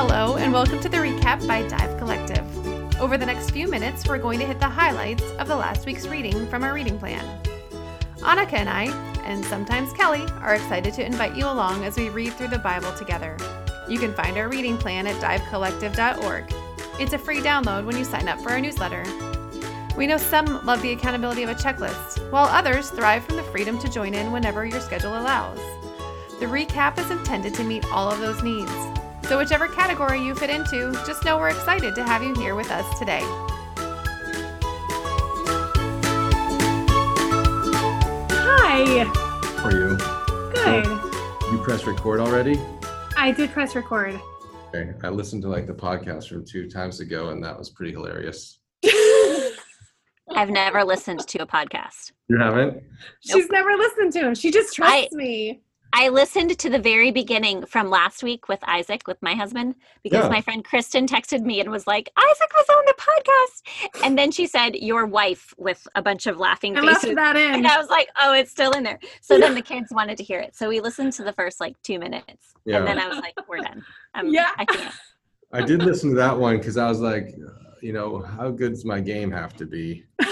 Hello, and welcome to the recap by Dive Collective. Over the next few minutes, we're going to hit the highlights of the last week's reading from our reading plan. Annika and I, and sometimes Kelly, are excited to invite you along as we read through the Bible together. You can find our reading plan at divecollective.org. It's a free download when you sign up for our newsletter. We know some love the accountability of a checklist, while others thrive from the freedom to join in whenever your schedule allows. The recap is intended to meet all of those needs. So, whichever category you fit into, just know we're excited to have you here with us today. Hi. How are you? Good. You press record already? I did press record. Okay. I listened to like the podcast from two times ago and that was pretty hilarious. I've never listened to a podcast. You haven't? She's never listened to him. She just trusts me. I listened to the very beginning from last week with Isaac, with my husband, because Yeah. my friend Kristen texted me and was like, Isaac was on the podcast. And then she said, Your wife, with a bunch of laughing I left faces. that in. And I was like, Oh, it's still in there. So then the kids wanted to hear it. So we listened to the first like two minutes. Yeah. And then I was like, We're done. Um, Yeah. I can't. I did listen to that one because I was like, you know, how good does my game have to be?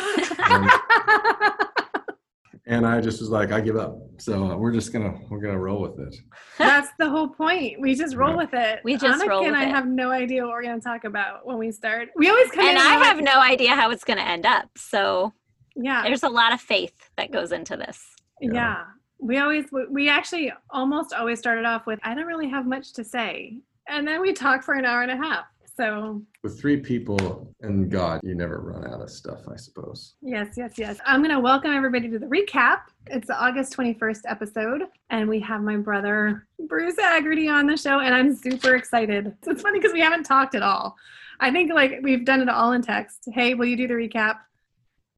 And, and I just was like, I give up. So uh, we're just gonna we're gonna roll with it. That's the whole point. We just roll Yeah. with it. We just Annika roll and I it. have no idea what we're going to talk about when we start. We always come And in I like- have no idea how it's going to end up. So yeah, there's a lot of faith that goes into this. yeah. Yeah. We always we- we actually almost always started off with I don't really have much to say, and then we talk for an hour and a half. So With three people and God, you never run out of stuff, I suppose. Yes, yes, yes. I'm going to welcome everybody to the recap. It's the August 21st episode, and we have my brother Bruce Haggerty on the show, and I'm super excited. It's funny because we haven't talked at all. I think like we've done it all in text. Hey, will you do the recap?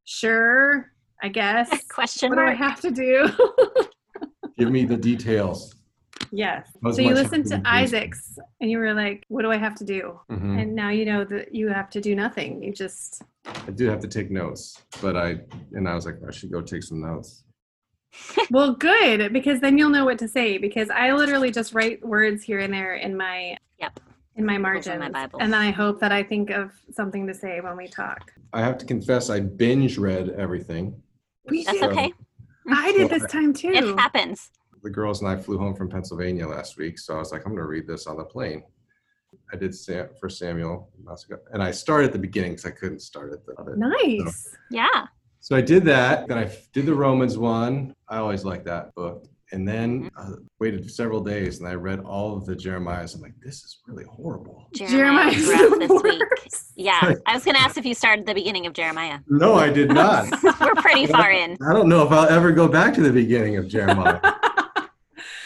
Sure, I guess. Question what do I have to do? Give me the details. Yes. So you much listened to. Isaac's, and you were like, "What do I have to do?" Mhm. And now you know that you have to do nothing. You just I do have to take notes, but I and I was like, I should go take some notes. Well, good because then you'll know what to say. Because I literally just write words here and there in my Yep. in my margin, my Bibles. and then I hope that I think of something to say when we talk. I have to confess, I binge read everything. That's did- okay. I did this time too. It happens. The girls and I flew home from Pennsylvania last week, so I was like, I'm going to read this on the plane. I did Sam, for Samuel, and I started at the beginning because I couldn't start at the of it. Nice. Yeah. So I did that. Then I did the Romans one. I always like that book. And then mm-hmm. I waited several days and I read all of the Jeremiahs. I'm like, this is really horrible. Jeremiah Jeremiah's throughout the this week. Yeah. I was going to ask if you started the beginning of Jeremiah. No, I did not. We're pretty far in. I don't know if I'll ever go back to the beginning of Jeremiah.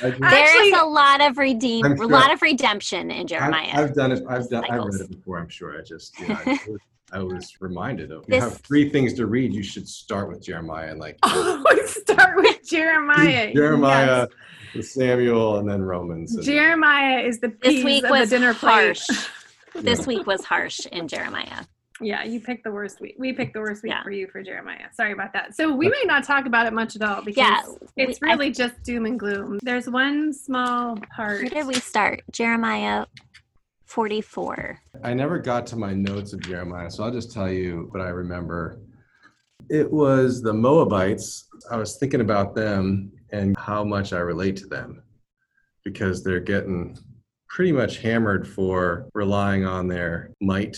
I just- I- There is a lot of redeem, I'm a lot of redemption in Jeremiah. I, have done it. I've done. I've read it before. I'm sure. I just. You know, I, was- I was reminded of. You have three things to read. You should start with Jeremiah and like Always oh, start with Jeremiah. Jeremiah, the Samuel, and then Romans. And- Jeremiah is the this week of was the dinner plate. harsh. this week was harsh in Jeremiah. Yeah, you picked the worst week. We picked the worst week Yeah. for you for Jeremiah. Sorry about that. So we may not talk about it much at all because Yeah, it's we- I- really just doom and gloom. There's one small part. Where did we start? Jeremiah 44. I never got to my notes of Jeremiah, so I'll just tell you what I remember. It was the Moabites. I was thinking about them and how much I relate to them because they're getting pretty much hammered for relying on their might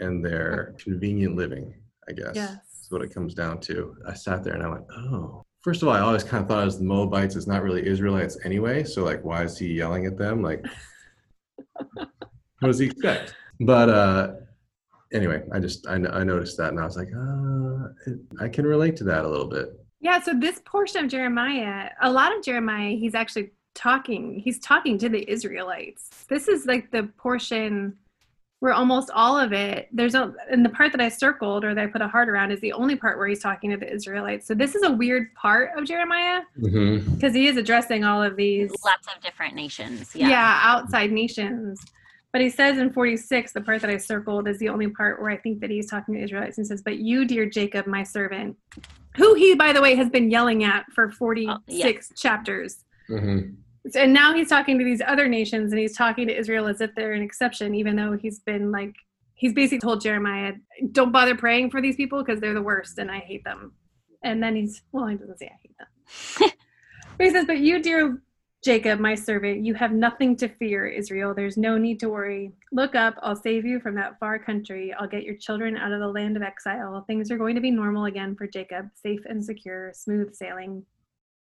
and their convenient living, I guess. Yes. That's what it comes down to. I sat there and I went, oh. First of all, I always kind of thought it was the Moabites. It's not really Israelites anyway. So, like, why is he yelling at them? Like, what does he expect? But uh, anyway, I just I, I noticed that and I was like, uh, I can relate to that a little bit. Yeah, so this portion of Jeremiah, a lot of Jeremiah, he's actually talking, he's talking to the Israelites. This is like the portion where almost all of it, there's a, and the part that I circled or that I put a heart around is the only part where he's talking to the Israelites. So this is a weird part of Jeremiah Mm-hmm. because he is addressing all of these, Lots of different nations. yeah. Yeah. outside nations. But he says in 46, the part that I circled is the only part where I think that he's talking to Israelites and says, But you, dear Jacob, my servant, who he, by the way, has been yelling at for 46 chapters. Mm-hmm. And now he's talking to these other nations and he's talking to Israel as if they're an exception, even though he's been like, he's basically told Jeremiah, don't bother praying for these people because they're the worst and I hate them. And then he's, well, he doesn't say I hate them. but he says, But you, dear Jacob, my servant, you have nothing to fear, Israel. There's no need to worry. Look up, I'll save you from that far country. I'll get your children out of the land of exile. Things are going to be normal again for Jacob, safe and secure, smooth sailing.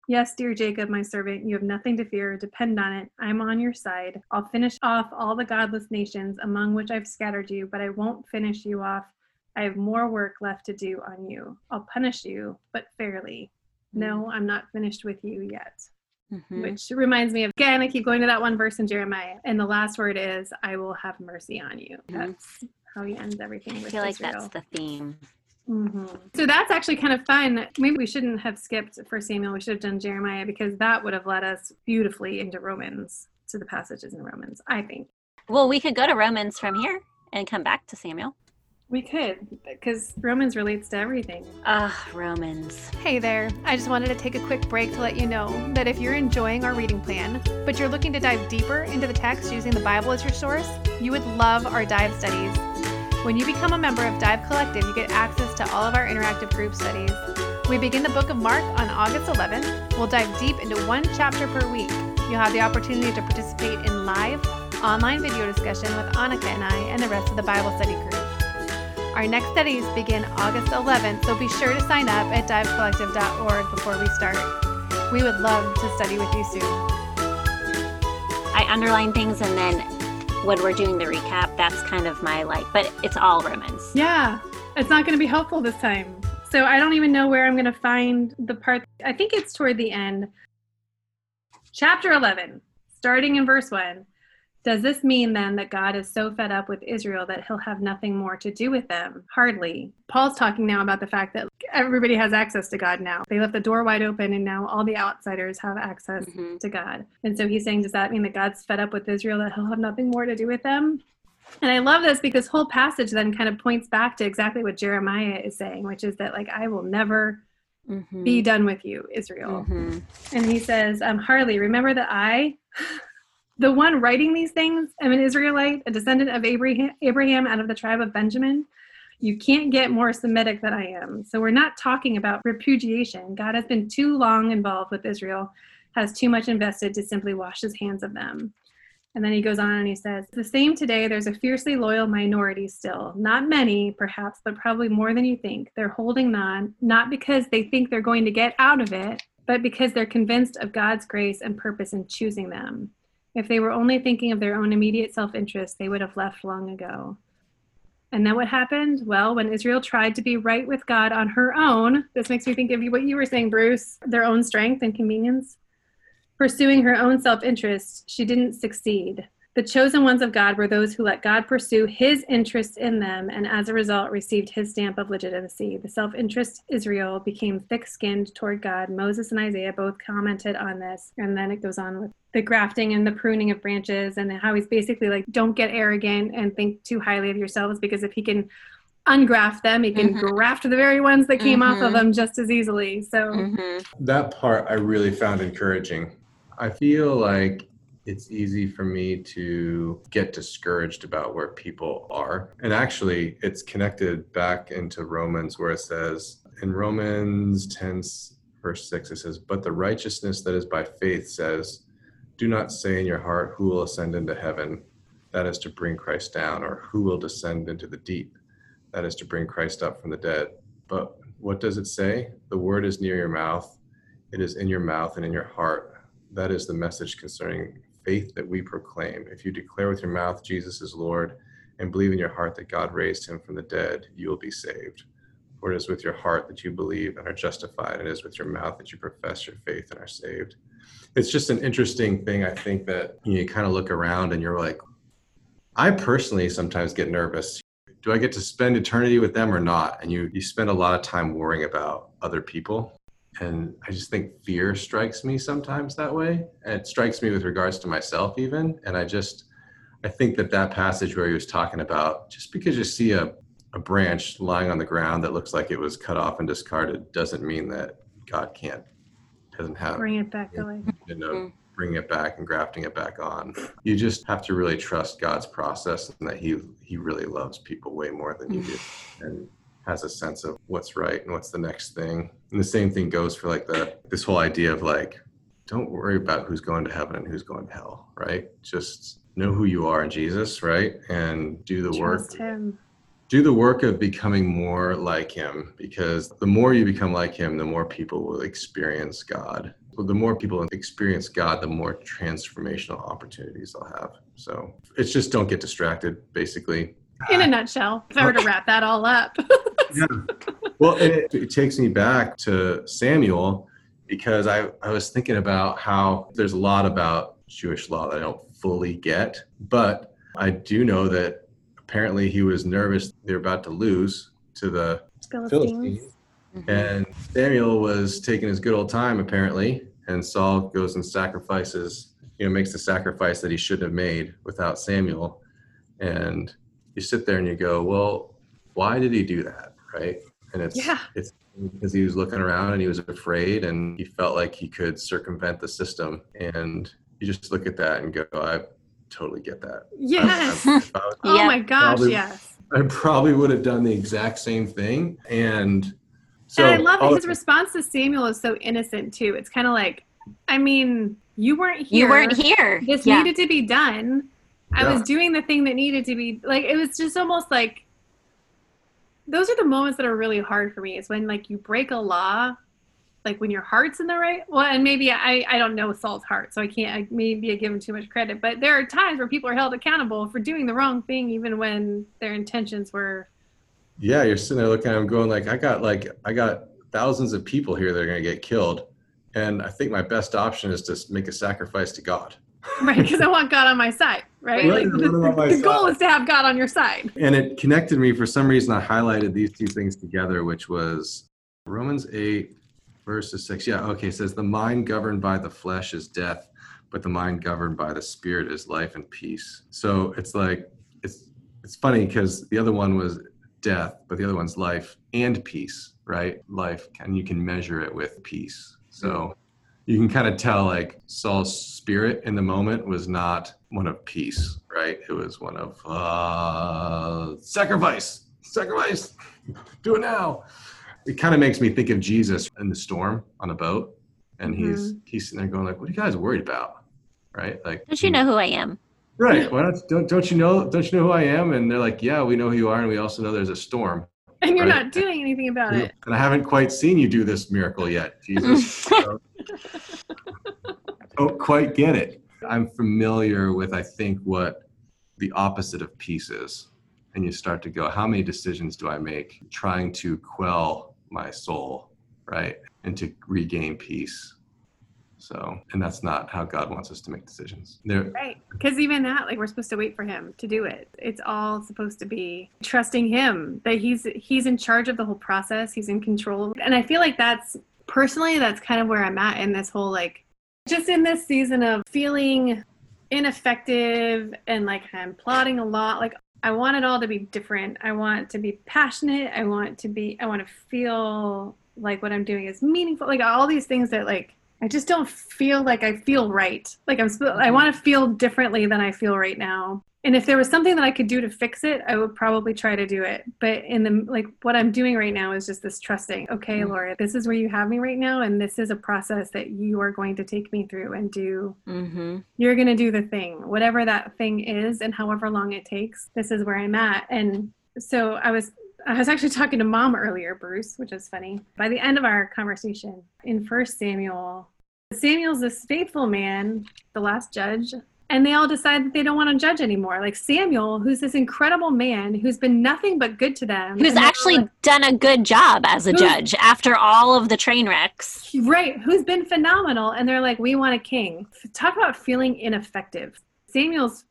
Yes, dear Jacob, my servant, you have nothing to fear. Depend on it. I'm on your side. I'll finish off all the godless nations among which I've scattered you, but I won't finish you off. I have more work left to do on you. I'll punish you, but fairly. No, I'm not finished with you yet. Mhm. Which reminds me of again, I keep going to that one verse in Jeremiah, and the last word is, "I will have mercy on you." Mhm. That's how he ends everything I feel like Israel. that's the theme. Mhm. So that's actually kind of fun. Maybe we shouldn't have skipped for Samuel. We should have done Jeremiah because that would have led us beautifully into Romans, to the passages in Romans. I think Well, we could go to Romans from here and come back to Samuel. we could because Romans relates to everything. Ah, Romans. Hey there, I just wanted to take a quick break to let you know that if you're enjoying our reading plan, but you're looking to dive deeper into the text using the Bible as your source, you would love our dive studies. When you become a member of Dive Collective, you get access to all of our interactive group studies. We begin the book of Mark on August 11th. We'll dive deep into one chapter per week. You'll have the opportunity to participate in live, online video discussion with Annika and I and the rest of the Bible study group. Our next studies begin August 11th, so be sure to sign up at divecollective.org before we start. We would love to study with you soon. I underline things and then when we're doing the recap, that's kind of my like, but it's all Romans. Yeah, it's not going to be helpful this time. So I don't even know where I'm going to find the part. I think it's toward the end. Chapter 11, starting in verse 1. Does this mean then that God is so fed up with Israel that he'll have nothing more to do with them? Hardly. Paul's talking now about the fact that everybody has access to God now. They left the door wide open and now all the outsiders have access Mhm. to God. And so he's saying, does that mean that God's fed up with Israel that he'll have nothing more to do with them? And I love this because whole passage then kind of points back to exactly what Jeremiah is saying, which is that like I will never Mhm. be done with you, Israel. Mhm. And he says, um, Harley, remember that I, the one writing these things, I'm an Israelite, a descendant of Abraham, Abraham out of the tribe of Benjamin. You can't get more Semitic than I am. So we're not talking about repudiation. God has been too long involved with Israel, has too much invested to simply wash his hands of them. And then he goes on and he says, The same today, there's a fiercely loyal minority still. Not many, perhaps, but probably more than you think. They're holding on, not because they think they're going to get out of it, but because they're convinced of God's grace and purpose in choosing them. If they were only thinking of their own immediate self interest, they would have left long ago. And then what happened? Well, when Israel tried to be right with God on her own, this makes me think of what you were saying, Bruce, their own strength and convenience. Pursuing her own self interest, she didn't succeed. The chosen ones of God were those who let God pursue his interest in them and as a result received his stamp of legitimacy. The self interest Israel became thick skinned toward God. Moses and Isaiah both commented on this. And then it goes on with the grafting and the pruning of branches and how he's basically like, don't get arrogant and think too highly of yourselves because if he can ungraft them, he can Mhm. graft the very ones that came off of them just as easily. So, Mhm. That part I really found encouraging. I feel like it's easy for me to get discouraged about where people are. And actually, it's connected back into Romans where it says, in Romans 10, verse 6, it says, But the righteousness that is by faith says, Do not say in your heart, Who will ascend into heaven? That is to bring Christ down, or who will descend into the deep? That is to bring Christ up from the dead. But what does it say? The word is near your mouth, it is in your mouth and in your heart. That is the message concerning faith that we proclaim. If you declare with your mouth Jesus is Lord and believe in your heart that God raised him from the dead, you will be saved. For it is with your heart that you believe and are justified, and it is with your mouth that you profess your faith and are saved. It's just an interesting thing, I think, that you, kind of look around and you're like, I personally sometimes get nervous. Do I get to spend eternity with them or not? And you, you spend a lot of time worrying about other people and i just think fear strikes me sometimes that way and it strikes me with regards to myself even and i just i think that that passage where he was talking about just because you see a, a branch lying on the ground that looks like it was cut off and discarded doesn't mean that god can't doesn't have bring it back to life. you know hmm. bringing it back and grafting it back on. You just have to really trust God's process and that He He really loves people way more than you do, hmm. and has a sense of what's right and what's the next thing. And the same thing goes for like the this whole idea of like, don't worry about who's going to heaven and who's going to hell, right? Just know who you are in Jesus, right? And do the work Trust him. do the work of becoming more like him because the more you become like him the more people will experience god well, the more people experience god the more transformational opportunities they'll have so it's just don't get distracted basically In a uh, nutshell, if I were to wrap that all up. yeah. well it, it takes me back to samuel because I, I was thinking about how there's a lot about jewish law that i don't fully get but i do know that apparently he was nervous they were about to lose to the Philistines. Philistines. And Samuel was taking his good old time apparently, and Saul goes and sacrifices, you know, makes the sacrifice that he shouldn't have made without Samuel. And you sit there and you go, well, why did he do that, right? And it's Yeah. it's because he was looking around and he was afraid and he felt like he could circumvent the system. And you just look at that and go, I totally get that. Yes. I- if I was- Oh my gosh, Probably- yes. I probably would have done the exact same thing. And so and I love that all- his response to Samuel is so innocent too. It's kind of like, I mean, you weren't here. You weren't here. This yeah. needed to be done. I was doing the thing that needed to be like. It was just almost like. Those are the moments that are really hard for me. Is when like you break a law, like when your heart's in the right. Well, and maybe I I don't know Saul's heart, so I can't. I maybe I give him too much credit. But there are times where people are held accountable for doing the wrong thing, even when their intentions were. yeah, you're sitting there looking at him going like, I got like, I got thousands of people here that are going to get killed. And I think my best option is to make a sacrifice to God. Right, because I want God on my side, right? Right, Like, I want him on my the, the goal is to have God on your side. And it connected me for some reason. I highlighted these two things together, which was Romans 8, verses 6. Yeah, okay. It says, The mind governed by the flesh is death, but the mind governed by the spirit is life and peace. So it's like, it's, it's funny because the other one was death, but the other one's life and peace, right? Life, and you can measure it with peace. So you can kind of tell like Saul's spirit in the moment was not one of peace, right? It was one of uh, sacrifice, sacrifice, do it now. It kind of makes me think of Jesus in the storm on a boat, and he's he's sitting there going like, "What are you guys worried about?" Right? Like, Don't you know who I am? Right? Why don't don't don't you know don't you know who I am? And they're like, "Yeah, we know who you are, and we also know there's a storm." And you're Right. not doing anything about it. And I haven't quite seen you do this miracle yet, Jesus. So, don't quite get it. I'm familiar with, I think, what the opposite of peace is. And you start to go, how many decisions do I make trying to quell my soul, right? And to regain peace. So, and that's not how God wants us to make decisions. There, Right. Because even that, like we're supposed to wait for him to do it. It's all supposed to be trusting him that he's he's in charge of the whole process. He's in control. And I feel like that's personally that's kind of where I'm at in this whole like just in this season of feeling ineffective and like I'm plotting a lot. Like I want it all to be different. I want to be passionate. I want to be I want to feel like what I'm doing is meaningful. Like all these things that like I just don't feel like I feel right. Like I'm, I want to feel differently than I feel right now. And if there was something that I could do to fix it, I would probably try to do it. But in the like, what I'm doing right now is just this trusting. Okay, Mm. Lord, this is where you have me right now, and this is a process that you are going to take me through and do. Mm-hmm. You're going to do the thing, whatever that thing is, and however long it takes. This is where I'm at. And so I was I was actually talking to mom earlier, Bruce, which is funny. By the end of our conversation in First Samuel, Samuel's this faithful man, the last judge, and they all decide that they don't want to judge anymore. Like Samuel, who's this incredible man who's been nothing but good to them. Who's actually like- done a good job as a judge after all of the train wrecks. right, who's been phenomenal, and they're like, we want a king. Talk about feeling ineffective. Samuel's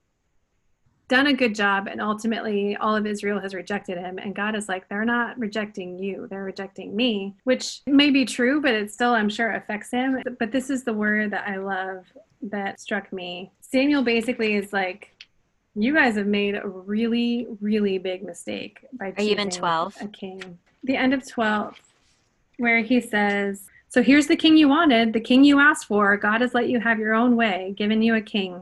done a good job and ultimately all of Israel has rejected him and God is like they're not rejecting you they're rejecting me which may be true but it still I'm sure affects him but this is the word that I love that struck me Samuel basically is like you guys have made a really really big mistake by Are choosing 12? a king the end of 12 where he says So here's the king you wanted, the king you asked for. God has let you have your own way, given you a king.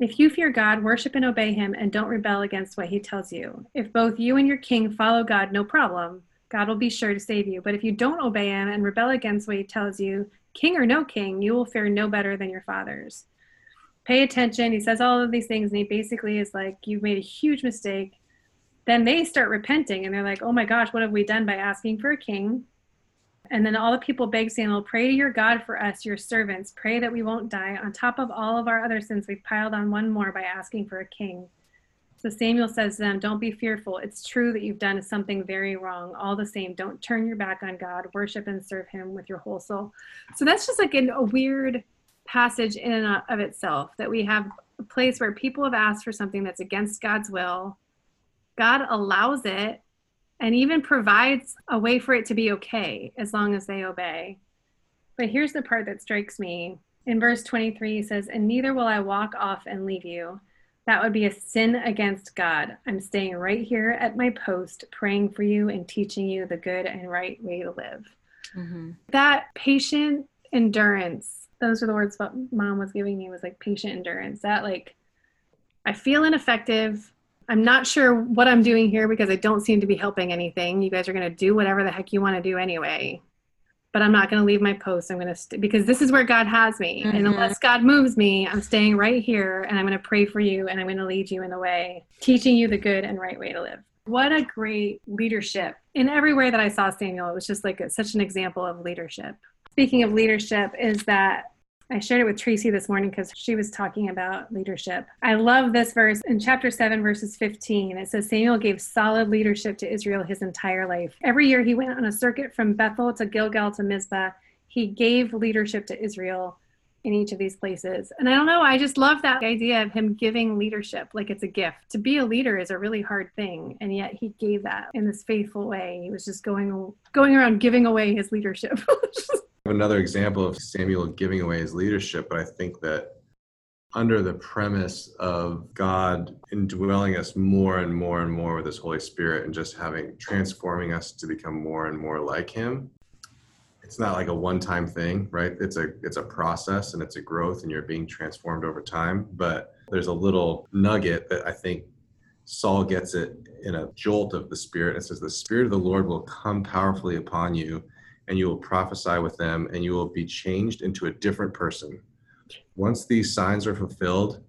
If you fear God, worship and obey him, and don't rebel against what he tells you. If both you and your king follow God, no problem. God will be sure to save you. But if you don't obey him and rebel against what he tells you, king or no king, you will fare no better than your fathers. Pay attention. He says all of these things, and he basically is like, You've made a huge mistake. Then they start repenting, and they're like, Oh my gosh, what have we done by asking for a king? And then all the people beg Samuel, Pray to your God for us, your servants. Pray that we won't die. On top of all of our other sins, we've piled on one more by asking for a king. So Samuel says to them, Don't be fearful. It's true that you've done something very wrong. All the same, don't turn your back on God. Worship and serve him with your whole soul. So that's just like an, a weird passage in and of itself that we have a place where people have asked for something that's against God's will. God allows it and even provides a way for it to be okay as long as they obey. But here's the part that strikes me. In verse 23, he says, And neither will I walk off and leave you. That would be a sin against God. I'm staying right here at my post, praying for you and teaching you the good and right way to live. Mhm. That patient endurance, those are the words what mom was giving me was like patient endurance. That like, I feel ineffective. I'm not sure what I'm doing here because I don't seem to be helping anything. You guys are going to do whatever the heck you want to do anyway. But I'm not going to leave my post. I'm going to, st- because this is where God has me. And Mhm. unless God moves me, I'm staying right here and I'm going to pray for you and I'm going to lead you in the way, teaching you the good and right way to live. What a great leadership. In every way that I saw Samuel, it was just like a, such an example of leadership. Speaking of leadership, is that I shared it with Tracy this morning because she was talking about leadership. I love this verse in chapter 7, verses 15. It says Samuel gave solid leadership to Israel his entire life. Every year he went on a circuit from Bethel to Gilgal to Mizpah. He gave leadership to Israel in each of these places. And I don't know, I just love that idea of him giving leadership like it's a gift. To be a leader is a really hard thing, and yet he gave that in this faithful way. He was just going going around giving away his leadership. Another example of Samuel giving away his leadership, but I think that under the premise of God indwelling us more and more and more with His Holy Spirit and just having transforming us to become more and more like Him, it's not like a one-time thing, right? It's a it's a process and it's a growth, and you're being transformed over time. But there's a little nugget that I think Saul gets it in a jolt of the Spirit. It says, "The Spirit of the Lord will come powerfully upon you." And you will prophesy with them, and you will be changed into a different person. Once these signs are fulfilled,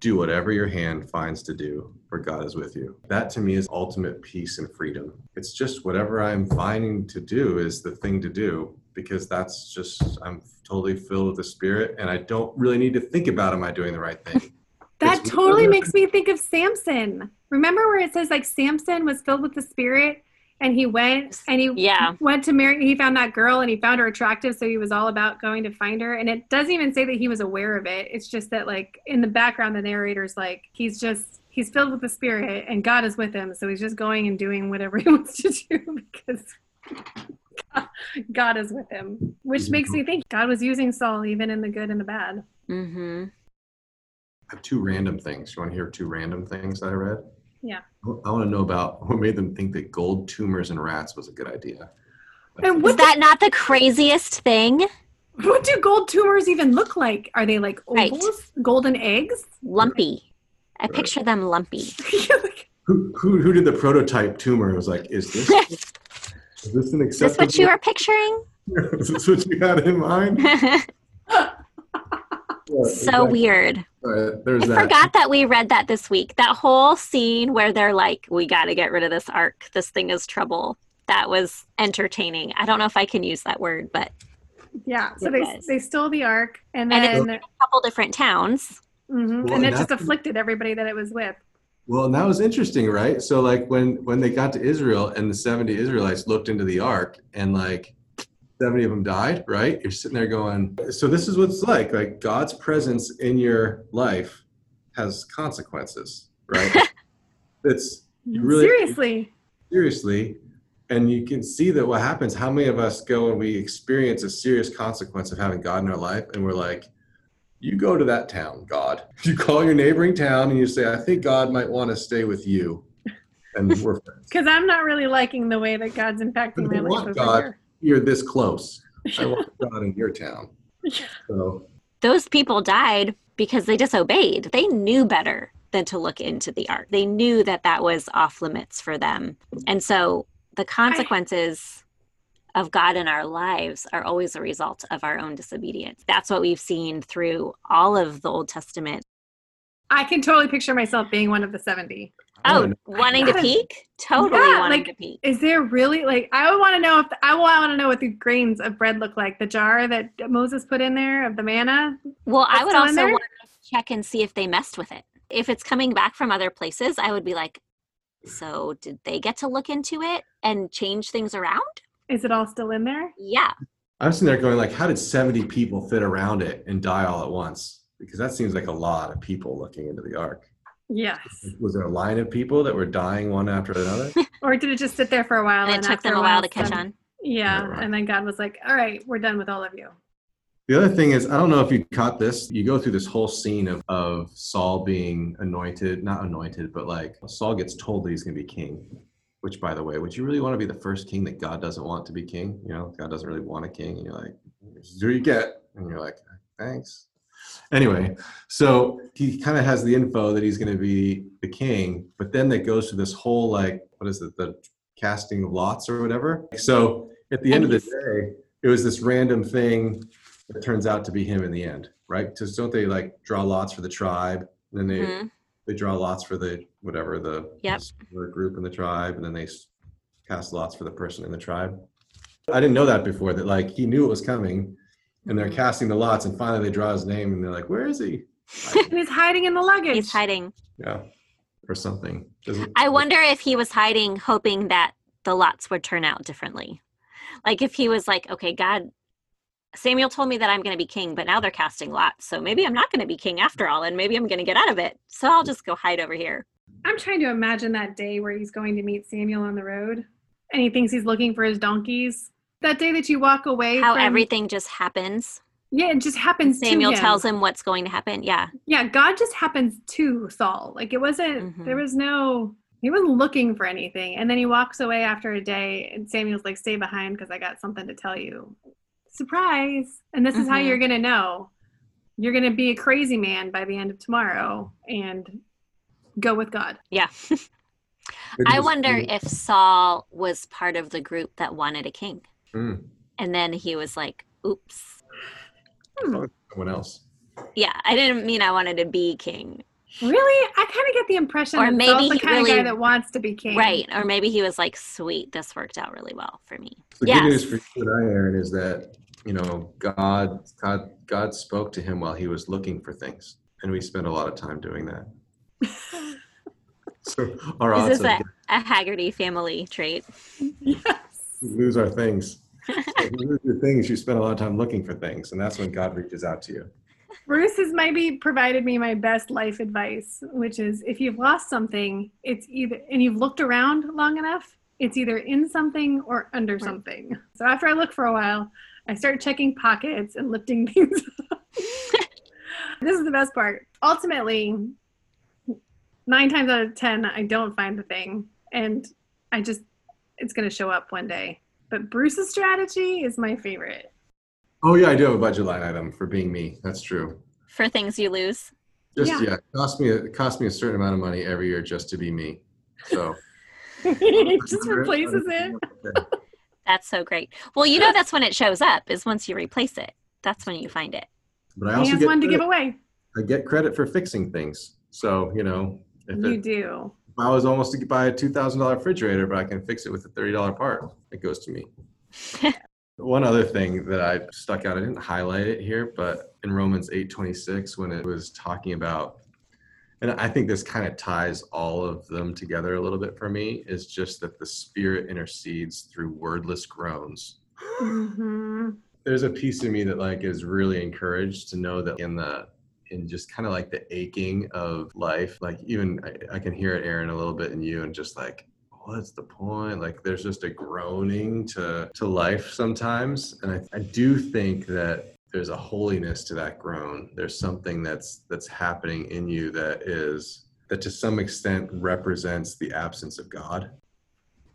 do whatever your hand finds to do, for God is with you. That to me is ultimate peace and freedom. It's just whatever I'm finding to do is the thing to do because that's just, I'm totally filled with the Spirit, and I don't really need to think about, am I doing the right thing? That It's totally makes me think of Samson. Remember where it says like Samson was filled with the spirit and he went and he Yeah. went to marry he found that girl and he found her attractive so he was all about going to find her and it doesn't even say that he was aware of it. It's just that like in the background the narrator's like he's just he's filled with the spirit and God is with him so he's just going and doing whatever he wants to do because God, God is with him, which makes me think God was using Saul even in the good and the bad. Mm-hmm. I have two random things. You want to hear two random things that I read? Yeah. I want to know about what made them think that gold tumors in rats was a good idea. And Was that not the craziest thing? What do gold tumors even look like? Are they like Right. golden eggs? Lumpy. I Right. picture them lumpy. Who, who, who did the prototype tumor? It was like, is this is this an Is this what you were picturing? is this what you had in mind? Yeah, so exactly. weird. Right, there's I that. forgot that we read that this week. That whole scene where they're like, we got to get rid of this ark. This thing is trouble. That was entertaining. I don't know if I can use that word, but yeah. So they was. they stole the ark, and And it's- then a couple different towns. mhm, Well, and it and just afflicted everybody that it was with. Well, and that was interesting, right? So, like when when they got to Israel and the seventy Israelites looked into the ark, and like seventy of them died, right? You're sitting there going, so this is what it's like. Like God's presence in your life has consequences, right? it's you really Seriously, seriously and you can see that what happens how many of us go and we experience a serious consequence of having god in our life and we're like you go to that town god you call your neighboring town and you say i think god might want to stay with you and we're friends because I'm not really liking the way that God's impacting my life over God. Here. you're this close I want God in your town. So Those people died because they disobeyed. They knew better than to look into the ark. They knew that that was off limits for them. And so the consequences of God in our lives are always a result of our own disobedience. That's what we've seen through all of the Old Testament. I can totally picture myself being one of the 70. I Oh, wanna wanting to peek? Totally Yeah, wanting like- to peek. Is there really like I would want to know if I want to know what the grains of bread look like. The jar that Moses put in there of the manna. Well, I would also want to check and see if they messed with it. If it's coming back from other places, I would be like, so did they get to look into it and change things around? Is it all still in there? Yeah. I'm sitting there going like, how did 70 people fit around it and die all at once? Because that seems like a lot of people looking into the ark. Yes. Was there a line of people that were dying one after another? Or did it just sit there for a while? And it took them a while to catch some- on. Yeah, Yeah, right. and then God was like, "All right, we're done with all of you." The other thing is, I don't know if you caught this. You go through this whole scene of, of Saul being anointed, not anointed, but like Saul gets told that he's going to be king. Which, by the way, would you really want to be the first king that God doesn't want to be king? You know, God doesn't really want a king. And you're like, this is who you get. And you're like, thanks. Anyway, so he kind of has the info that he's going to be the king, but then that goes to this whole like, what is it, the casting of lots or whatever. So at the end of the day, it was this random thing that turns out to be him in the end, right? Because don't they like draw lots for the tribe, and then they Mhm. they draw lots for the whatever the Yep. group in the tribe, and then they cast lots for the person in the tribe. I didn't know that before. That like he knew it was coming, and they're Mhm. casting the lots, and finally they draw his name, and they're like, "Where is he?" He's hiding in the luggage. He's hiding. Yeah, or something. Doesn't- I wonder if he was hiding, hoping that the lots would turn out differently. Like if he was like, okay, God, Samuel told me that I'm going to be king, but now they're casting lots. So maybe I'm not going to be king after all, and maybe I'm going to get out of it. So I'll just go hide over here. I'm trying to imagine that day where he's going to meet Samuel on the road, and he thinks he's looking for his donkeys. That day that you walk away, How from, everything just happens. yeah, it just happens. Samuel to him. tells him what's going to happen. Yeah. yeah, God just happens to Saul. Like it wasn't. Mhm. There was no. He wasn't looking for anything, and then he walks away after a day, and Samuel's like, "Stay behind because I got something to tell you." Surprise! And this is how Mhm. you're gonna know. You're gonna be a crazy man by the end of tomorrow, and go with God. Yeah. I wonder be- if Saul was part of the group that wanted a king. Hmm, And then he was like, oops. someone else. Yeah, I didn't mean I wanted to be king. Really, I kind of get the impression Or maybe Saul's the he kind of guy really- that wants to be king. Right. Or maybe he was like, sweet, this worked out really well for me. The Yes. good news for you and I, Aaron, is that you know God, God, God spoke to him while he was looking for things, and we spent a lot of time doing that. So our Is odds this of a, a Haggerty family trait? yes. we lose our things. So if you lose your things, you spend a lot of time looking for things, and that's when God reaches out to you. Bruce has maybe provided me my best life advice, which is if you've lost something, it's either, and you've looked around long enough, it's either in something or under Right. something. So after I look for a while, I start checking pockets and lifting things up. this is the best part. Ultimately, nine times out of 10, I don't find the thing. And I just, it's going to show up one day. But Bruce's strategy is my favorite. Oh yeah, I do have a budget line item for being me. That's true. For things you lose. Just Yeah. yeah, cost me a, cost me a certain amount of money every year just to be me. So it just replaces it. That's so great. Well, you know, that's when it shows up, is once you replace it. That's when you find it. But I He also has get one to give credit, away. I get credit for fixing things. So you know, if, You it, do. I was almost to buy a two thousand dollar refrigerator, but I can fix it with a thirty dollar part, it goes to me. One other thing that I stuck out, I didn't highlight it here, but in Romans 8:26 when it was talking about and I think this kind of ties all of them together a little bit for me is just that the spirit intercedes through wordless groans. hmm There's a piece of me that like is really encouraged to know that in the in just kind of like the aching of life, like even I, I can hear it, Aaron, a little bit in you, and just like what's the point? Like there's just a groaning to to life sometimes, and I, I do think that there's a holiness to that groan. There's something that's that's happening in you that is that to some extent represents the absence of God.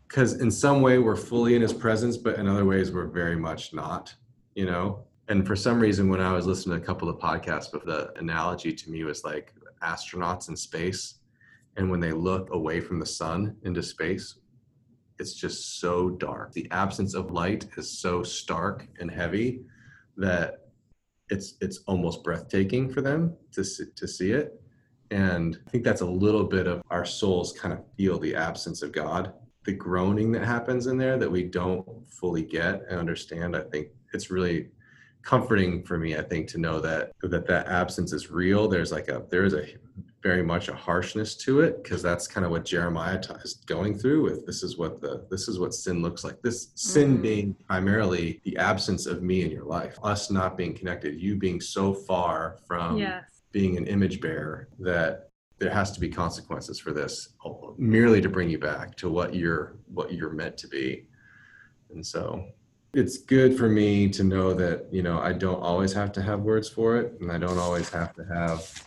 Because in some way we're fully in His presence, but in other ways we're very much not. you know? And for some reason, when I was listening to a couple of podcasts, but the analogy to me was like astronauts in space. And when they look away from the sun into space, it's just so dark. The absence of light is so stark and heavy that it's it's almost breathtaking for them to see, to see it. And I think that's a little bit of our souls kind of feel the absence of God, the groaning that happens in there that we don't fully get and understand. I think it's really comforting for me i think to know that that that absence is real there's like a there is a very much a harshness to it because that's kind of what jeremiah t- is going through with this is what the this is what sin looks like this sin Mm. being primarily the absence of me in your life us not being connected you being so far from yes. being an image bearer that there has to be consequences for this merely to bring you back to what you're what you're meant to be and so it's good for me to know that you know i don't always have to have words for it and i don't always have to have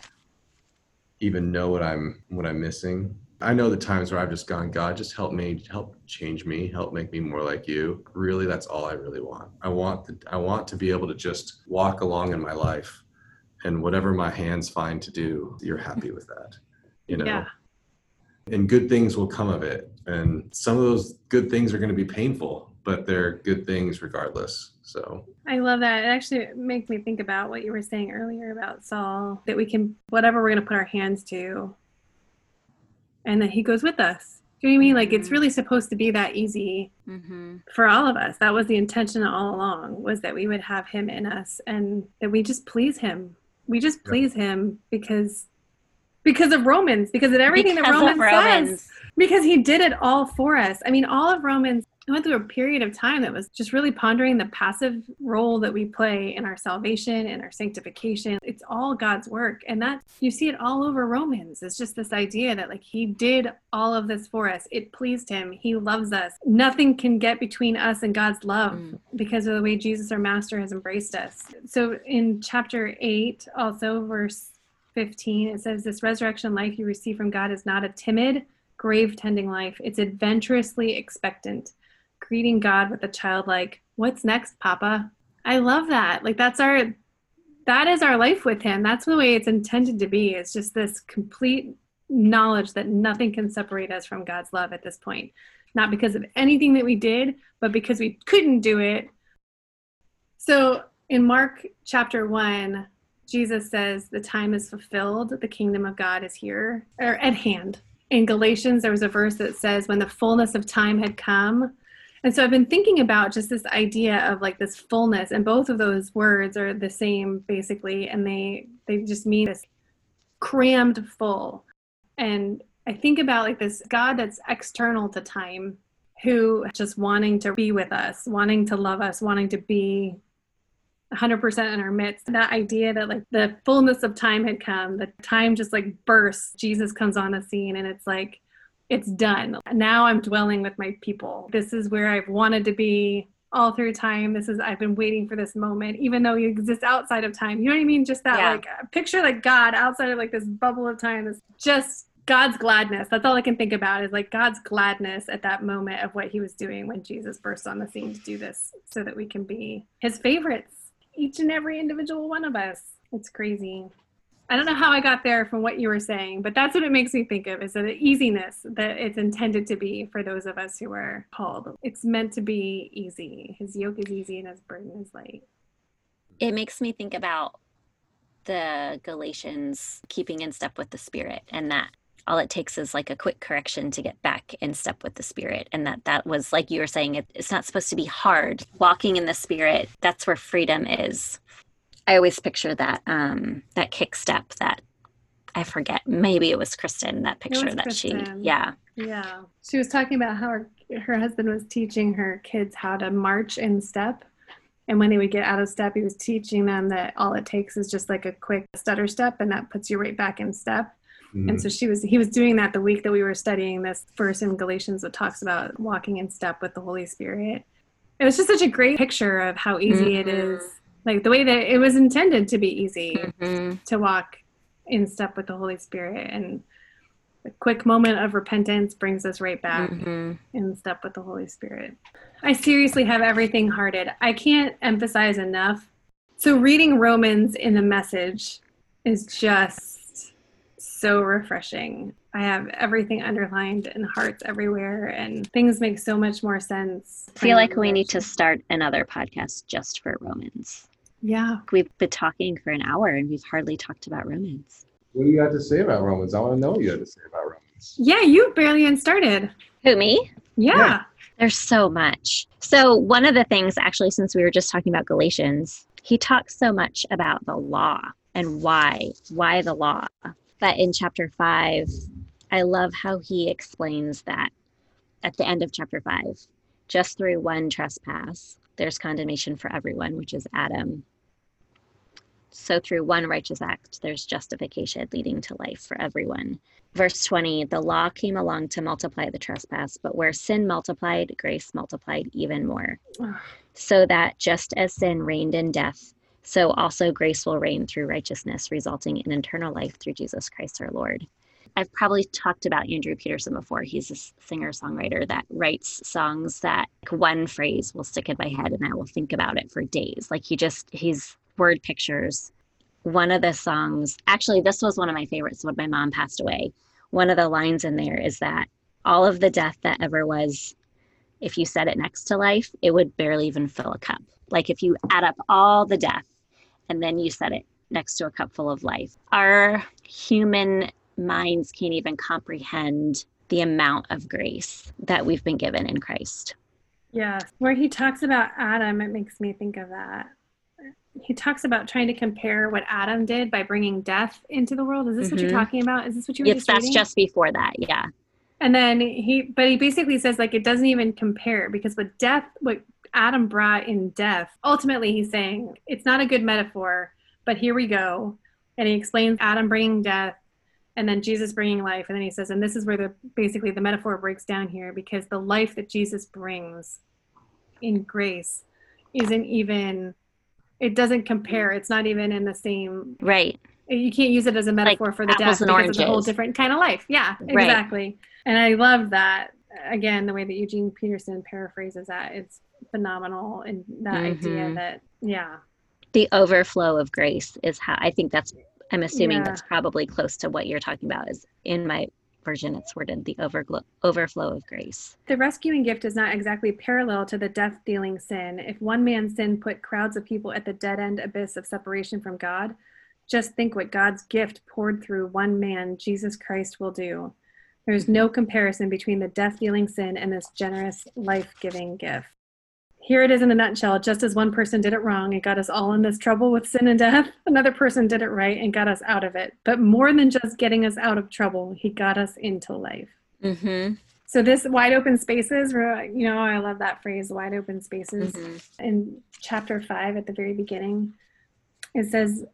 even know what i'm what i'm missing. I know the times where i've just gone god just help me help change me help make me more like you. Really that's all i really want. I want the, i want to be able to just walk along in my life and whatever my hands find to do you're happy with that you know? Yeah. and good things will come of it and some of those good things are going to be painful but they're good things regardless so I love that. It actually makes me think about what you were saying earlier about Saul, that we can, whatever we're going to put our hands to, and that he goes with us. Do you know what I mean? Like it's Mhm. really supposed to be that easy hmm for all of us. That was the intention all along, was that we would have him in us and that we just please him. We just Yeah. please him because because of Romans, because of everything Because that of Romans, says. Because he did it all for us. I mean, all of Romans I went through a period of time that was just really pondering the passive role that we play in our salvation and our sanctification. It's all God's work. And that you see it all over Romans. It's just this idea that like he did all of this for us. It pleased him. He loves us. Nothing can get between us and God's love Mm. because of the way Jesus our master has embraced us. So in chapter 8 also verse 15 it says this resurrection life you receive from God is not a timid grave tending life. It's adventurously expectant, greeting God with a childlike, What's next, Papa? I love that. Like, that's our, that is our life with Him. That's the way it's intended to be. It's just this complete knowledge that nothing can separate us from God's love at this point. Not because of anything that we did, but because we couldn't do it. So in Mark chapter 1, Jesus says, The time is fulfilled, the kingdom of God is here, or at hand in Galatians, there was a verse that says, when the fullness of time had come. And so I've been thinking about just this idea of like this fullness, and both of those words are the same basically, and they they just mean this crammed full. And I think about like this God that's external to time, who just wanting to be with us, wanting to love us, wanting to be 100% in our midst. That idea that like the fullness of time had come, the time just like bursts. Jesus comes on the scene and it's like, it's done. Now I'm dwelling with my people. This is where I've wanted to be all through time. This is, I've been waiting for this moment, even though he exists outside of time. You know what I mean? Just that Yeah. like uh, picture like God outside of like this bubble of time. This just God's gladness. That's all I can think about is like God's gladness at that moment of what he was doing when Jesus burst on the scene to do this so that we can be his favorites each and every individual one of us. It's crazy. I don't know how I got there from what you were saying, but that's what it makes me think of is the easiness that it's intended to be for those of us who are called. It's meant to be easy. His yoke is easy and his burden is light. It makes me think about the Galatians keeping in step with the Spirit and that all it takes is like a quick correction to get back in step with the spirit and that that was like you were saying it, it's not supposed to be hard walking in the spirit that's where freedom is i always picture that um that kick step that i forget maybe it was kristen that picture was that she yeah Yeah. She was talking about how her, her husband was teaching her kids how to march in step. And when they would get out of step, he was teaching them that all it takes is just like a quick stutter step and that puts you right back in step. Mhm. And so she was he was doing that the week that we were studying this verse in Galatians that talks about walking in step with the Holy Spirit. It was just such a great picture of how easy it Mhm. is. Like the way that it was intended to be easy Mhm. to walk in step with the Holy Spirit. And a quick moment of repentance brings us right back Mhm. in step with the Holy Spirit. I seriously have everything hearted. I can't emphasize enough. So, reading Romans in the message is just so refreshing. I have everything underlined and hearts everywhere, and things make so much more sense. I feel like we need to start another podcast just for Romans. Yeah. We've been talking for an hour and we've hardly talked about Romans. What do you have to say about Romans? I want to know what you have to say about Romans. Yeah, you barely even started. Who, me? Yeah. Yeah. There's so much. So, one of the things, actually, since we were just talking about Galatians, he talks so much about the law and why, why the law. But in chapter five, I love how he explains that at the end of chapter five, just through one trespass, there's condemnation for everyone, which is Adam. So, through one righteous act, there's justification leading to life for everyone. Verse 20 The law came along to multiply the trespass, but where sin multiplied, grace multiplied even more. So that just as sin reigned in death, so also grace will reign through righteousness, resulting in eternal life through Jesus Christ our Lord. I've probably talked about Andrew Peterson before. He's a singer songwriter that writes songs that like, one phrase will stick in my head and I will think about it for days. Like he just, he's word pictures. One of the songs, actually, this was one of my favorites when my mom passed away. One of the lines in there is that all of the death that ever was, if you set it next to life, it would barely even fill a cup. Like if you add up all the death and then you set it next to a cup full of life, our human minds can't even comprehend the amount of grace that we've been given in Christ. Yeah. Where he talks about Adam, it makes me think of that. He talks about trying to compare what Adam did by bringing death into the world. Is this what you're Mhm. talking about? Is this what you were Yes, just that's reading? just before that. Yeah. And then he, but he basically says like it doesn't even compare because what death, what Adam brought in death, ultimately he's saying it's not a good metaphor, but here we go. And he explains Adam bringing death and then Jesus bringing life. And then he says, and this is where the basically the metaphor breaks down here because the life that Jesus brings in grace isn't even, it doesn't compare. It's not even in the same Right. you can't use it as a metaphor for the death because it's a whole different kind of life. Yeah, Right. exactly. And I love that again the way that Eugene Peterson paraphrases that. It's phenomenal and that idea Mhm. that yeah, The overflow of grace is how I think that's, I'm assuming Yeah. that's probably close to what you're talking about. Is in my version, it's worded the overglo- overflow of grace. the rescuing gift is not exactly parallel to the death-dealing sin. If one man's sin put crowds of people at the dead-end abyss of separation from God, just think what God's gift poured through one man, Jesus Christ, will do. There's mm-hmm. no comparison between the death dealing sin and this generous, life giving gift. Here it is in a nutshell. Just as one person did it wrong and got us all in this trouble with sin and death, another person did it right and got us out of it. But more than just getting us out of trouble, he got us into life. Mm-hmm. So, this wide open spaces, you know, I love that phrase, wide open spaces Mm-hmm. in chapter 5 at the very beginning it says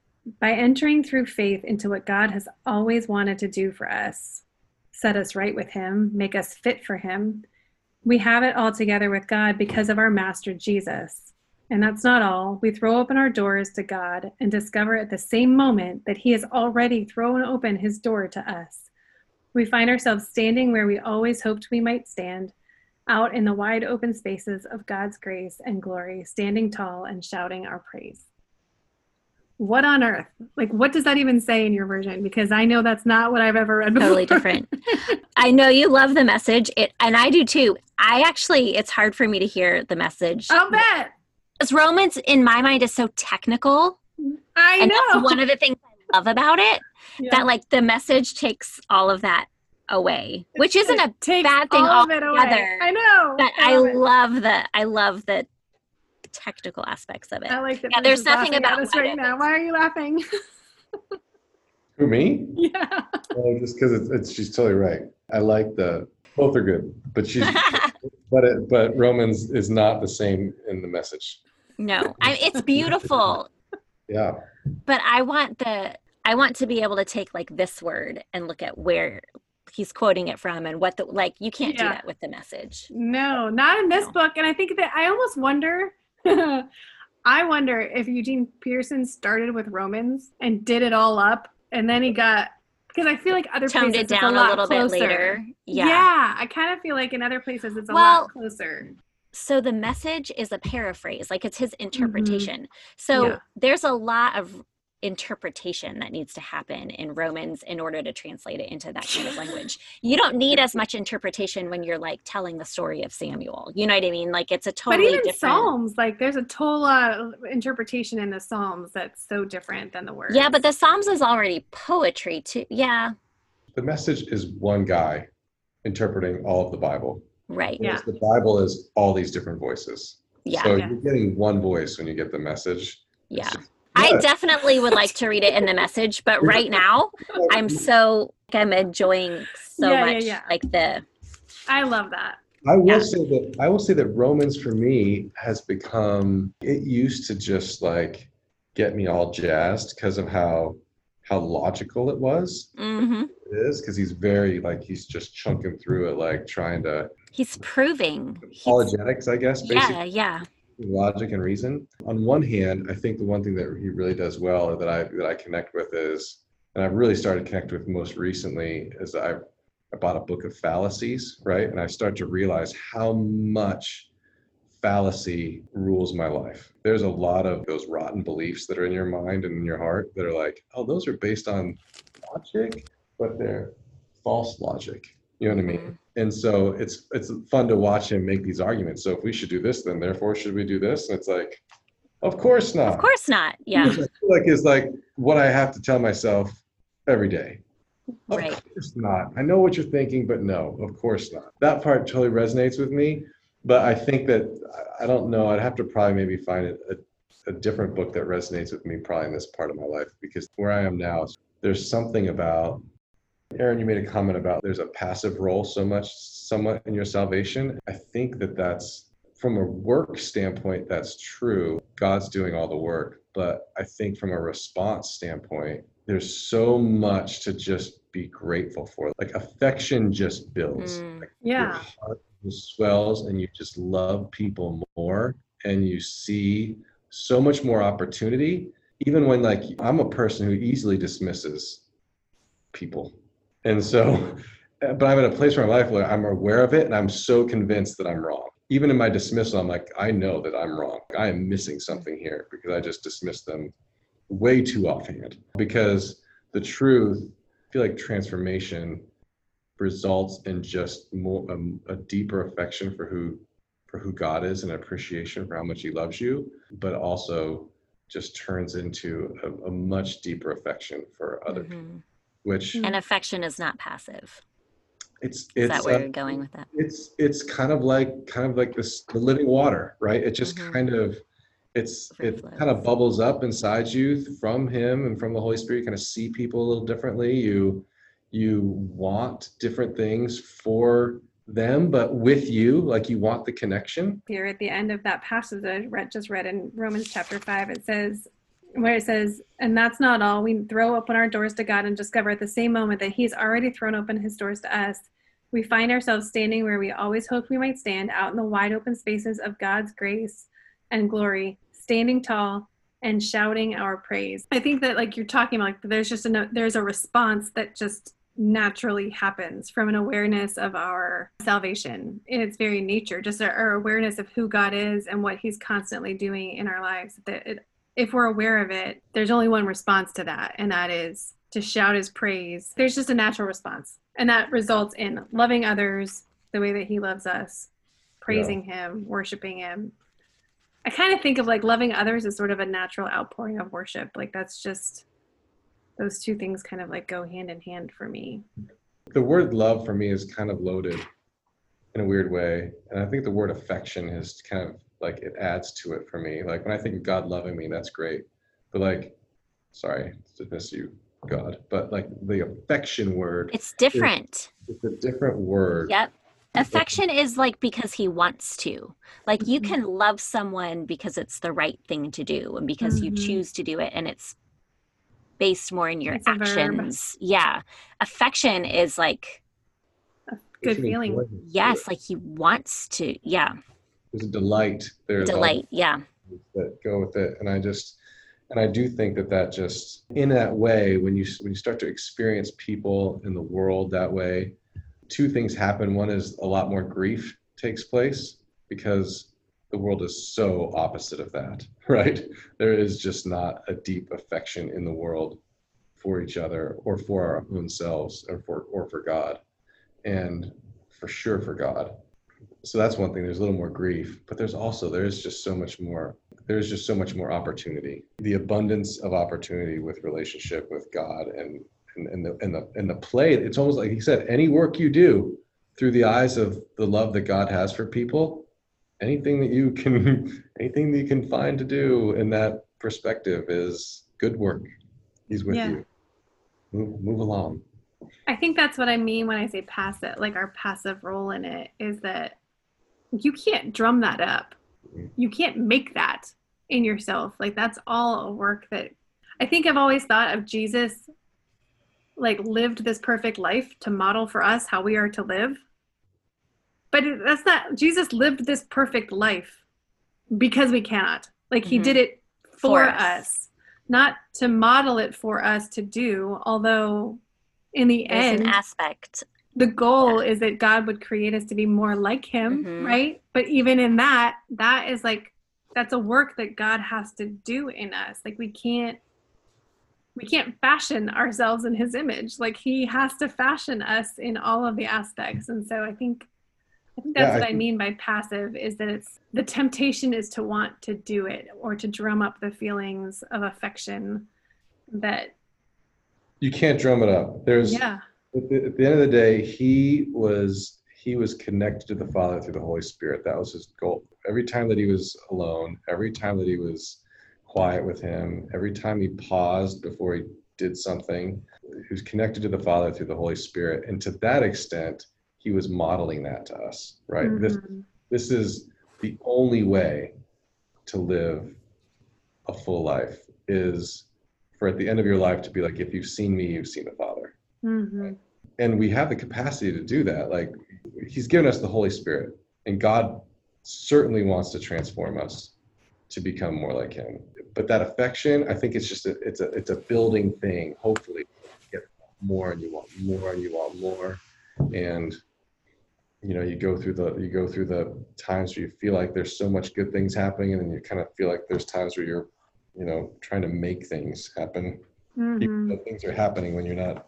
by entering through faith into what god has always wanted to do for us set us right with him make us fit for him we have it all together with god because of our master jesus. And that's not all. We throw open our doors to god and discover at the same moment that he has already thrown open his door to us. We find ourselves standing where we always hoped we might stand out in the wide open spaces of God's grace and glory, standing tall and shouting our praise. What on earth? Like, what does that even say in your version? Because I know that's not what I've ever read before. Totally different. I know you love the message, it, and I do too. I actually, it's hard for me to hear the message. I'll bet. Because Romans, in my mind, is so technical. I and know. that's one of the things I love about it. Yeah. That like the message takes all of that away, which isn't a bad thing all of it away. altogether. I know. but I love it. love the I love the technical aspects of it. I like that. Yeah, there's nothing about us right now. Why are you laughing? Who me? yeah. Well, just because it's, it's she's totally right. I like the both are good, but she's but it, but Romans is not the same in the message. no, I, it's beautiful, Yeah, but I want the I want to be able to take like this word and look at where he's quoting it from and what the like you can't do that with the message. No, not in this No. book. And I think that I almost wonder. I wonder if Eugene Peterson started with Romans and did it all up, and then he got because I feel like other toned places it it's down a, a, lot little closer. bit later. Yeah. Yeah. I kind of feel like in other places it's a Well, lot closer. So the message is a paraphrase, like it's his interpretation. So Mm-hmm. Yeah. there's a lot of interpretation that needs to happen in Romans in order to translate it into that kind of language. You don't need as much interpretation when you're like telling the story of Samuel. You know what I mean? Like it's a totally but even different. Psalms, like there's a total uh, interpretation in the Psalms that's so different than the words. Yeah, but the Psalms is already poetry too. Yeah, The message is one guy interpreting all of the Bible. right. Yeah. The Bible is all these different voices. Yeah, So Yeah. you're getting one voice when you get the message. It's yeah. Just- I definitely would like to read it in the message, but right now I'm so I'm enjoying so Yeah, yeah, much yeah. like the I love that. I will Yeah. say that I will say that Romans for me has become it used to just like get me all jazzed because of how how logical it was. hmm It is because he's very like he's just chunking through it like trying to he's proving. He's, apologetics, I guess, basically yeah, yeah. Logic and reason. On one hand, I think the one thing that he really does well that I that I connect with is, and I've really started to connect with most recently is I I bought a book of fallacies, right? And I start to realize how much fallacy rules my life. There's a lot of those rotten beliefs that are in your mind and in your heart that are like, oh, those are based on logic, but they're false logic. You know what I mean? Mm-hmm. And so it's it's fun to watch him make these arguments. So if we should do this, then therefore should we do this? And it's like, of course not. Of course not. Yeah. Which I feel like is like what I have to tell myself every day. Of Right. course not. I know what you're thinking, but no, of course not. That part totally resonates with me. But I think that I- I don't know. I'd have to probably maybe find a, a, a different book that resonates with me probably in this part of my life because where I am now, there's something about Aaron, you made a comment about there's a passive role so much, somewhat in your salvation. I think that that's from a work standpoint, that's true. God's doing all the work. But I think from a response standpoint, there's so much to just be grateful for. Like affection just builds. Mm. Like your Yeah. heart just swells and you just love people more and you see so much more opportunity. Even when like I'm a person who easily dismisses people. And so, but I'm at a place in my life where I'm aware of it and I'm so convinced that I'm wrong. Even in my dismissal, I'm like, I know that I'm wrong. I am missing something here because I just dismissed them way too offhand. Because the truth, I feel like transformation results in just more um, a deeper affection for who for who God is and appreciation for how much He loves you, but also just turns into a, a much deeper affection for other people, Mhm. Which Mm. And affection is not passive. it's Is it's that where uh, you're going with that? it's it's kind of like kind of like this the living water right it just Mhm. kind of it's Free it flows. kind of bubbles up inside you from him and from the holy spirit you kind of see people a little differently you you want different things for them but with you like you want the connection Here at the end of that passage that I read, just read in Romans chapter 5, it says, where it says, and that's not all. We throw open our doors to God and discover at the same moment that He's already thrown open His doors to us. We find ourselves standing where we always hoped we might stand, out in the wide open spaces of God's grace and glory, standing tall and shouting our praise. I think that, like you're talking about, like, there's just a there's a response that just naturally happens from an awareness of our salvation in its very nature, just our, awareness of who God is and what He's constantly doing in our lives. That it, if we're aware of it, there's only one response to that, and that is to shout His praise. There's just a natural response, and that results in loving others the way that He loves us, praising Him, worshiping Him. I kind of think of like loving others as sort of a natural outpouring of worship. Like that's just those two things kind of like go hand in hand for me. the word love for me is kind of loaded in a weird way and i think the word affection is kind of like it adds to it for me like when i think of god loving me that's great but like sorry to miss you god but like the affection word It's different. it's a different word Yep. Affection is like because he wants to. Like you Mhm. can love someone because it's the right thing to do and because you Mhm. choose to do it and it's based more in your It's actions. Yeah. Affection is like a Good feeling. yes, like he wants to. Yeah. There's a delight there's Delight. Yeah. that go with it and i just And I do think that that just in that way, when you when you start to experience people in the world that way, two things happen. One is a lot more grief takes place because the world is so opposite of that, right? There is just not a deep affection in the world for each other or for our own selves or for or for God. And for sure for God. So that's one thing. There's a little more grief, but there's also there's just so much more there's just so much more opportunity. The abundance of opportunity with relationship with God and and, and the and the and the play. It's almost like he said, any work you do through the eyes of the love that God has for people, anything that you can anything that you can find to do in that perspective is good work. He's with Yeah. you. Move move along. I think that's what I mean when I say passive, like our passive role in it is that you can't drum that up. You can't make that in yourself. Like that's all a work that I think I've always thought of Jesus like lived this perfect life to model for us how we are to live. But that's not Jesus lived this perfect life because we cannot. Like he Mhm. did it for, For us. us. not to model it for us to do, although in the There's end an aspect. The goal is that God would create us to be more like him, Mhm. right? But even in that, that is like that's a work that God has to do in us. Like we can't we can't fashion ourselves in his image. Like he has to fashion us in all of the aspects. And so I think I think that's Yeah, what I think- mean by passive is that it's the temptation is to want to do it or to drum up the feelings of affection that You can't drum it up. There's yeah. At the, at the end of the day, he was he was connected to the Father through the Holy Spirit. That was his goal. Every time that he was alone, every time that he was quiet with him, every time he paused before he did something, he was connected to the Father through the Holy Spirit. And to that extent, he was modeling that to us, right? This Mhm. this is the only way to live a full life is for at the end of your life to be like, if you've seen me, you've seen the Father Mhm. and we have the capacity to do that. Like he's given us the holy spirit and god certainly wants to transform us to become more like him. But that affection i think it's just a it's a it's a building thing. Hopefully you get more and you want more and you want more. And you know you go through the you go through the times where you feel like there's so much good things happening and then you kind of feel like there's times where you're you know trying to make things happen. Mhm. things are happening when you're not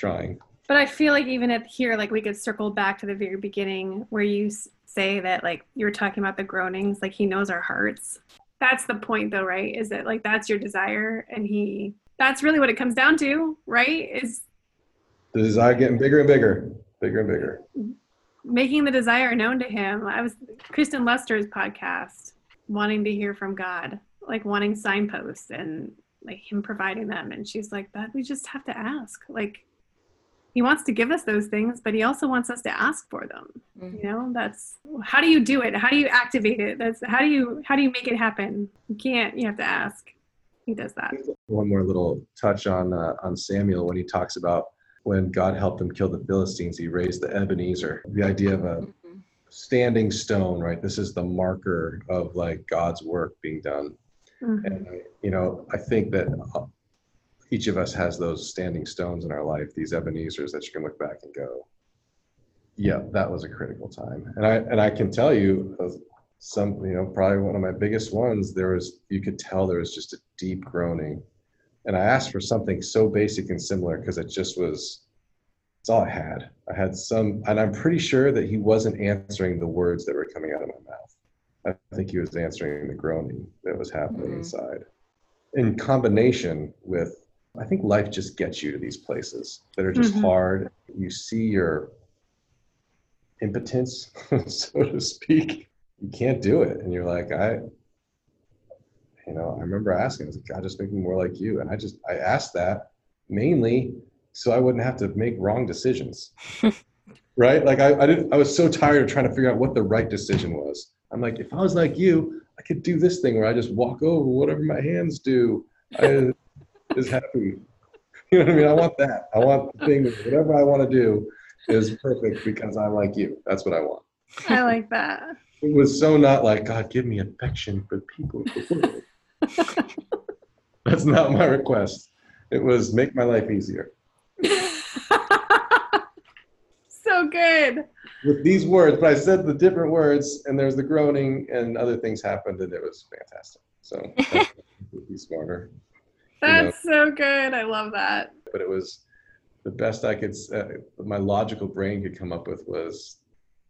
trying But I feel like even at here, like we could circle back to the very beginning where you say that like you were talking about the groanings, like he knows our hearts. That's the point though, right? Is that like that's your desire and he that's really what it comes down to, right? Is the desire getting bigger and bigger, bigger and bigger. making the desire known to him. I was Kristen Lester's podcast, wanting to hear from God, like wanting signposts and like him providing them. And she's like, but we just have to ask. Like he wants to give us those things, but he also wants us to ask for them. Mhm. You know, that's how do you do it? How do you activate it? That's how do you how do you make it happen? You can't, you have to ask. He does that. One more little touch on uh, on Samuel when he talks about when God helped him kill the Philistines, he raised the Ebenezer, the idea of a Mhm. standing stone, right? This is the marker of like God's work being done. Mhm. And I, you know, I think that uh, each of us has those standing stones in our life, these Ebenezers that you can look back and go, yeah, that was a critical time. And I and I can tell you, uh, some, you know, probably one of my biggest ones. There was, you could tell there was just a deep groaning, and I asked for something so basic and similar because it just was. It's all I had. I had some, and I'm pretty sure that he wasn't answering the words that were coming out of my mouth. I think he was answering the groaning that was happening Mhm. inside. In combination with, I think life just gets you to these places that are just Mhm. hard. You see your impotence, so to speak. You can't do it. And you're like, I, you know, I remember asking, I was like, God, just make me more like you. And I just, I asked that mainly so I wouldn't have to make wrong decisions. right? Like I, I didn't, I was so tired of trying to figure out what the right decision was. I'm like, if I was like you, I could do this thing where I just walk over whatever my hands do. I is happy. You know what I mean? I want that. I want the thing, whatever I want to do is perfect because I like you. That's what I want. I like that. It was so not like, God, give me affection for people. That's not my request. It was make my life easier. so good. With these words, but I said the different words, and there's the groaning, and other things happened, and it was fantastic. So be smarter. That's you know. so good. I love that. But it was the best I could. Uh, my logical brain could come up with was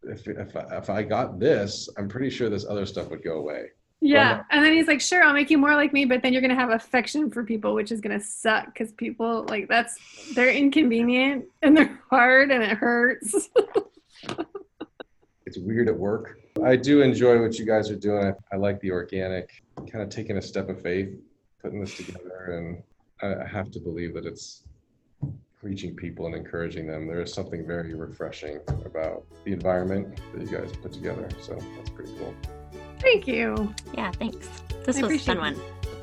if if I, if I got this, I'm pretty sure this other stuff would go away. Yeah. Well, and then he's like, sure, I'll make you more like me, but then you're going to have affection for people, which is going to suck because people, like, that's, they're inconvenient and they're hard and it hurts. it's weird at work. I do enjoy what you guys are doing. I, I like the organic, kind of taking a step of faith, putting this together. And I, I have to believe that it's reaching people and encouraging them. There is something very refreshing about the environment that you guys put together. So that's pretty cool. Thank you. Yeah, thanks. This I was a fun one.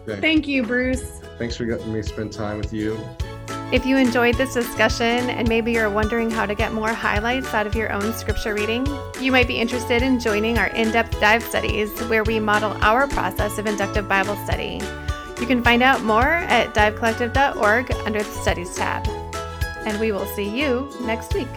Okay. Thank you, Bruce. Thanks for letting me spend time with you. If you enjoyed this discussion and maybe you're wondering how to get more highlights out of your own scripture reading, you might be interested in joining our in depth dive studies where we model our process of inductive Bible study. You can find out more at divecollective.org under the Studies tab. And we will see you next week.